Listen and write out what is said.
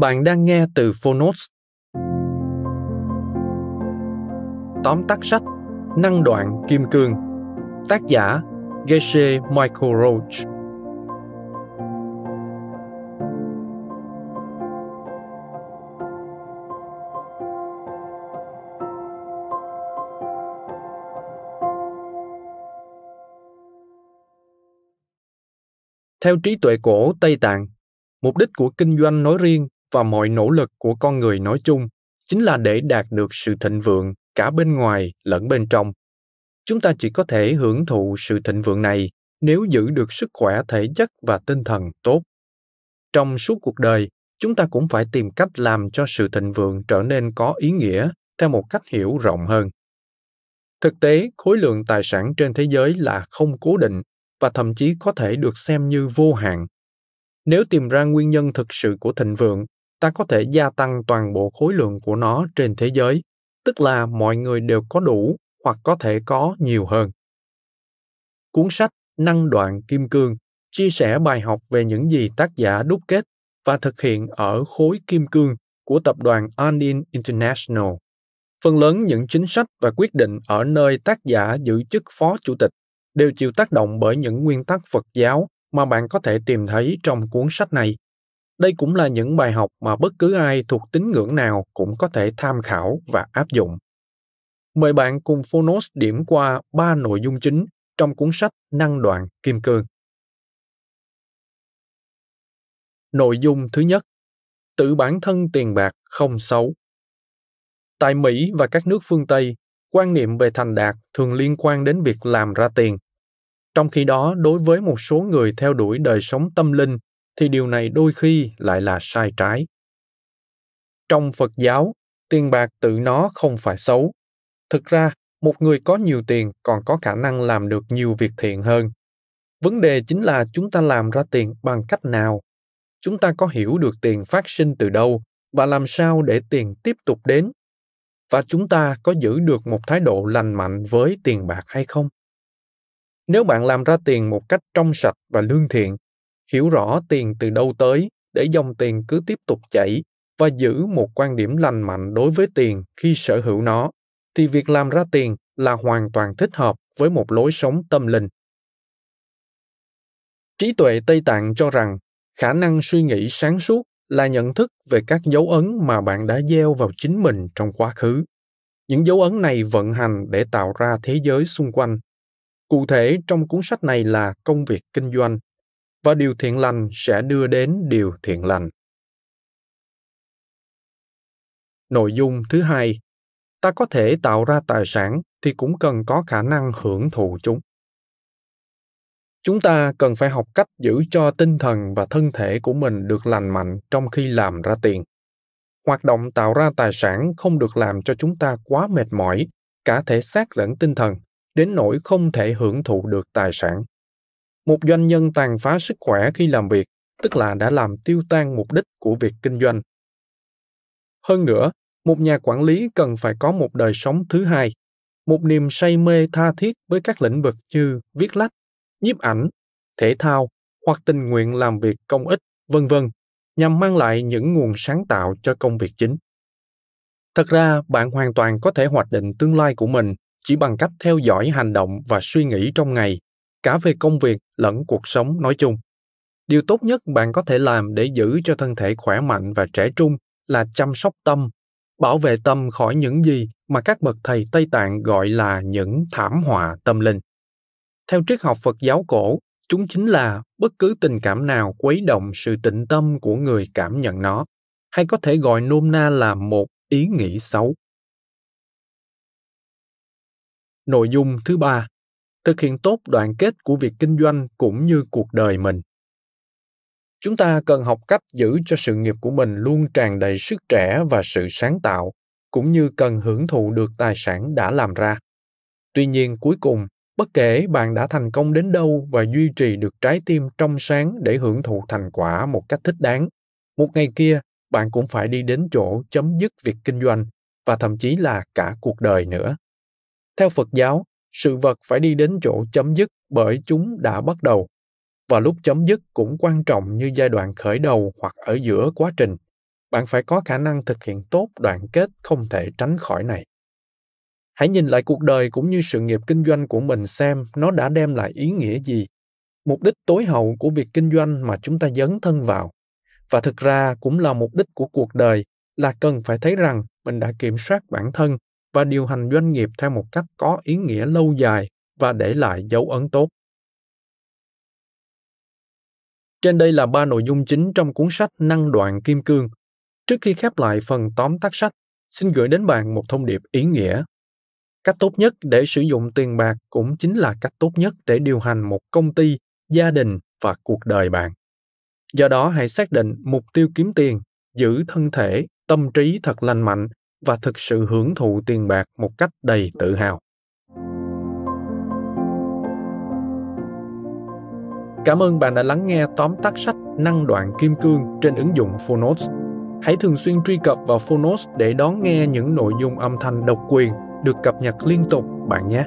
Bạn đang nghe từ Phonos. Tóm tắt sách Năng đoạn kim cương Tác giả Geshe Michael Roach Theo trí tuệ cổ Tây Tạng, mục đích của kinh doanh nói riêng và mọi nỗ lực của con người nói chung chính là để đạt được sự thịnh vượng cả bên ngoài lẫn bên trong. Chúng ta chỉ có thể hưởng thụ sự thịnh vượng này nếu giữ được sức khỏe thể chất và tinh thần tốt. Trong suốt cuộc đời, chúng ta cũng phải tìm cách làm cho sự thịnh vượng trở nên có ý nghĩa theo một cách hiểu rộng hơn. Thực tế, khối lượng tài sản trên thế giới là không cố định và thậm chí có thể được xem như vô hạn. Nếu tìm ra nguyên nhân thực sự của thịnh vượng ta có thể gia tăng toàn bộ khối lượng của nó trên thế giới, tức là mọi người đều có đủ hoặc có thể có nhiều hơn cuốn sách năng đoạn kim cương chia sẻ bài học về những gì tác giả đúc kết và thực hiện ở khối kim cương của tập đoàn Anin International. Phần lớn những chính sách và quyết định ở nơi tác giả giữ chức phó chủ tịch đều chịu tác động bởi những nguyên tắc Phật giáo mà bạn có thể tìm thấy trong cuốn sách này đây cũng là những bài học mà bất cứ ai thuộc tín ngưỡng nào cũng có thể tham khảo và áp dụng. Mời bạn cùng Phonos điểm qua ba nội dung chính trong cuốn sách Năng đoạn Kim Cương. Nội dung thứ nhất, tự bản thân tiền bạc không xấu. Tại Mỹ và các nước phương Tây, quan niệm về thành đạt thường liên quan đến việc làm ra tiền. Trong khi đó, đối với một số người theo đuổi đời sống tâm linh thì điều này đôi khi lại là sai trái. Trong phật giáo, tiền bạc tự nó không phải xấu. Thực ra, một người có nhiều tiền còn có khả năng làm được nhiều việc thiện hơn. Vấn đề chính là chúng ta làm ra tiền bằng cách nào? Chúng ta có hiểu được tiền phát sinh từ đâu và làm sao để tiền tiếp tục đến? Và chúng ta có giữ được một thái độ lành mạnh với tiền bạc hay không? Nếu bạn làm ra tiền một cách trong sạch và lương thiện hiểu rõ tiền từ đâu tới để dòng tiền cứ tiếp tục chảy và giữ một quan điểm lành mạnh đối với tiền khi sở hữu nó. Thì việc làm ra tiền là hoàn toàn thích hợp với một lối sống tâm linh. Trí tuệ tây tạng cho rằng, khả năng suy nghĩ sáng suốt là nhận thức về các dấu ấn mà bạn đã gieo vào chính mình trong quá khứ. Những dấu ấn này vận hành để tạo ra thế giới xung quanh. Cụ thể trong cuốn sách này là công việc kinh doanh và điều thiện lành sẽ đưa đến điều thiện lành. Nội dung thứ hai, ta có thể tạo ra tài sản thì cũng cần có khả năng hưởng thụ chúng. Chúng ta cần phải học cách giữ cho tinh thần và thân thể của mình được lành mạnh trong khi làm ra tiền. Hoạt động tạo ra tài sản không được làm cho chúng ta quá mệt mỏi, cả thể xác lẫn tinh thần, đến nỗi không thể hưởng thụ được tài sản một doanh nhân tàn phá sức khỏe khi làm việc, tức là đã làm tiêu tan mục đích của việc kinh doanh. Hơn nữa, một nhà quản lý cần phải có một đời sống thứ hai, một niềm say mê tha thiết với các lĩnh vực như viết lách, nhiếp ảnh, thể thao hoặc tình nguyện làm việc công ích, vân vân, nhằm mang lại những nguồn sáng tạo cho công việc chính. Thật ra, bạn hoàn toàn có thể hoạch định tương lai của mình chỉ bằng cách theo dõi hành động và suy nghĩ trong ngày cả về công việc lẫn cuộc sống nói chung. Điều tốt nhất bạn có thể làm để giữ cho thân thể khỏe mạnh và trẻ trung là chăm sóc tâm, bảo vệ tâm khỏi những gì mà các bậc thầy tây tạng gọi là những thảm họa tâm linh. Theo triết học phật giáo cổ, chúng chính là bất cứ tình cảm nào quấy động sự tịnh tâm của người cảm nhận nó, hay có thể gọi nôm na là một ý nghĩ xấu. Nội dung thứ ba thực hiện tốt đoạn kết của việc kinh doanh cũng như cuộc đời mình. Chúng ta cần học cách giữ cho sự nghiệp của mình luôn tràn đầy sức trẻ và sự sáng tạo, cũng như cần hưởng thụ được tài sản đã làm ra. Tuy nhiên cuối cùng, bất kể bạn đã thành công đến đâu và duy trì được trái tim trong sáng để hưởng thụ thành quả một cách thích đáng, một ngày kia, bạn cũng phải đi đến chỗ chấm dứt việc kinh doanh và thậm chí là cả cuộc đời nữa. Theo phật giáo sự vật phải đi đến chỗ chấm dứt bởi chúng đã bắt đầu. Và lúc chấm dứt cũng quan trọng như giai đoạn khởi đầu hoặc ở giữa quá trình. Bạn phải có khả năng thực hiện tốt đoạn kết không thể tránh khỏi này. Hãy nhìn lại cuộc đời cũng như sự nghiệp kinh doanh của mình xem nó đã đem lại ý nghĩa gì, mục đích tối hậu của việc kinh doanh mà chúng ta dấn thân vào. Và thực ra cũng là mục đích của cuộc đời là cần phải thấy rằng mình đã kiểm soát bản thân và điều hành doanh nghiệp theo một cách có ý nghĩa lâu dài và để lại dấu ấn tốt trên đây là ba nội dung chính trong cuốn sách Năng đoạn kim cương. Trước khi khép lại phần tóm tắt sách, xin gửi đến bạn một thông điệp ý nghĩa. Cách tốt nhất để sử dụng tiền bạc cũng chính là cách tốt nhất để điều hành một công ty, gia đình và cuộc đời bạn. Do đó hãy xác định mục tiêu kiếm tiền, giữ thân thể, tâm trí thật lành mạnh và thực sự hưởng thụ tiền bạc một cách đầy tự hào. Cảm ơn bạn đã lắng nghe tóm tắt sách Năng đoạn kim cương trên ứng dụng Phonos. Hãy thường xuyên truy cập vào Phonos để đón nghe những nội dung âm thanh độc quyền được cập nhật liên tục, bạn nhé.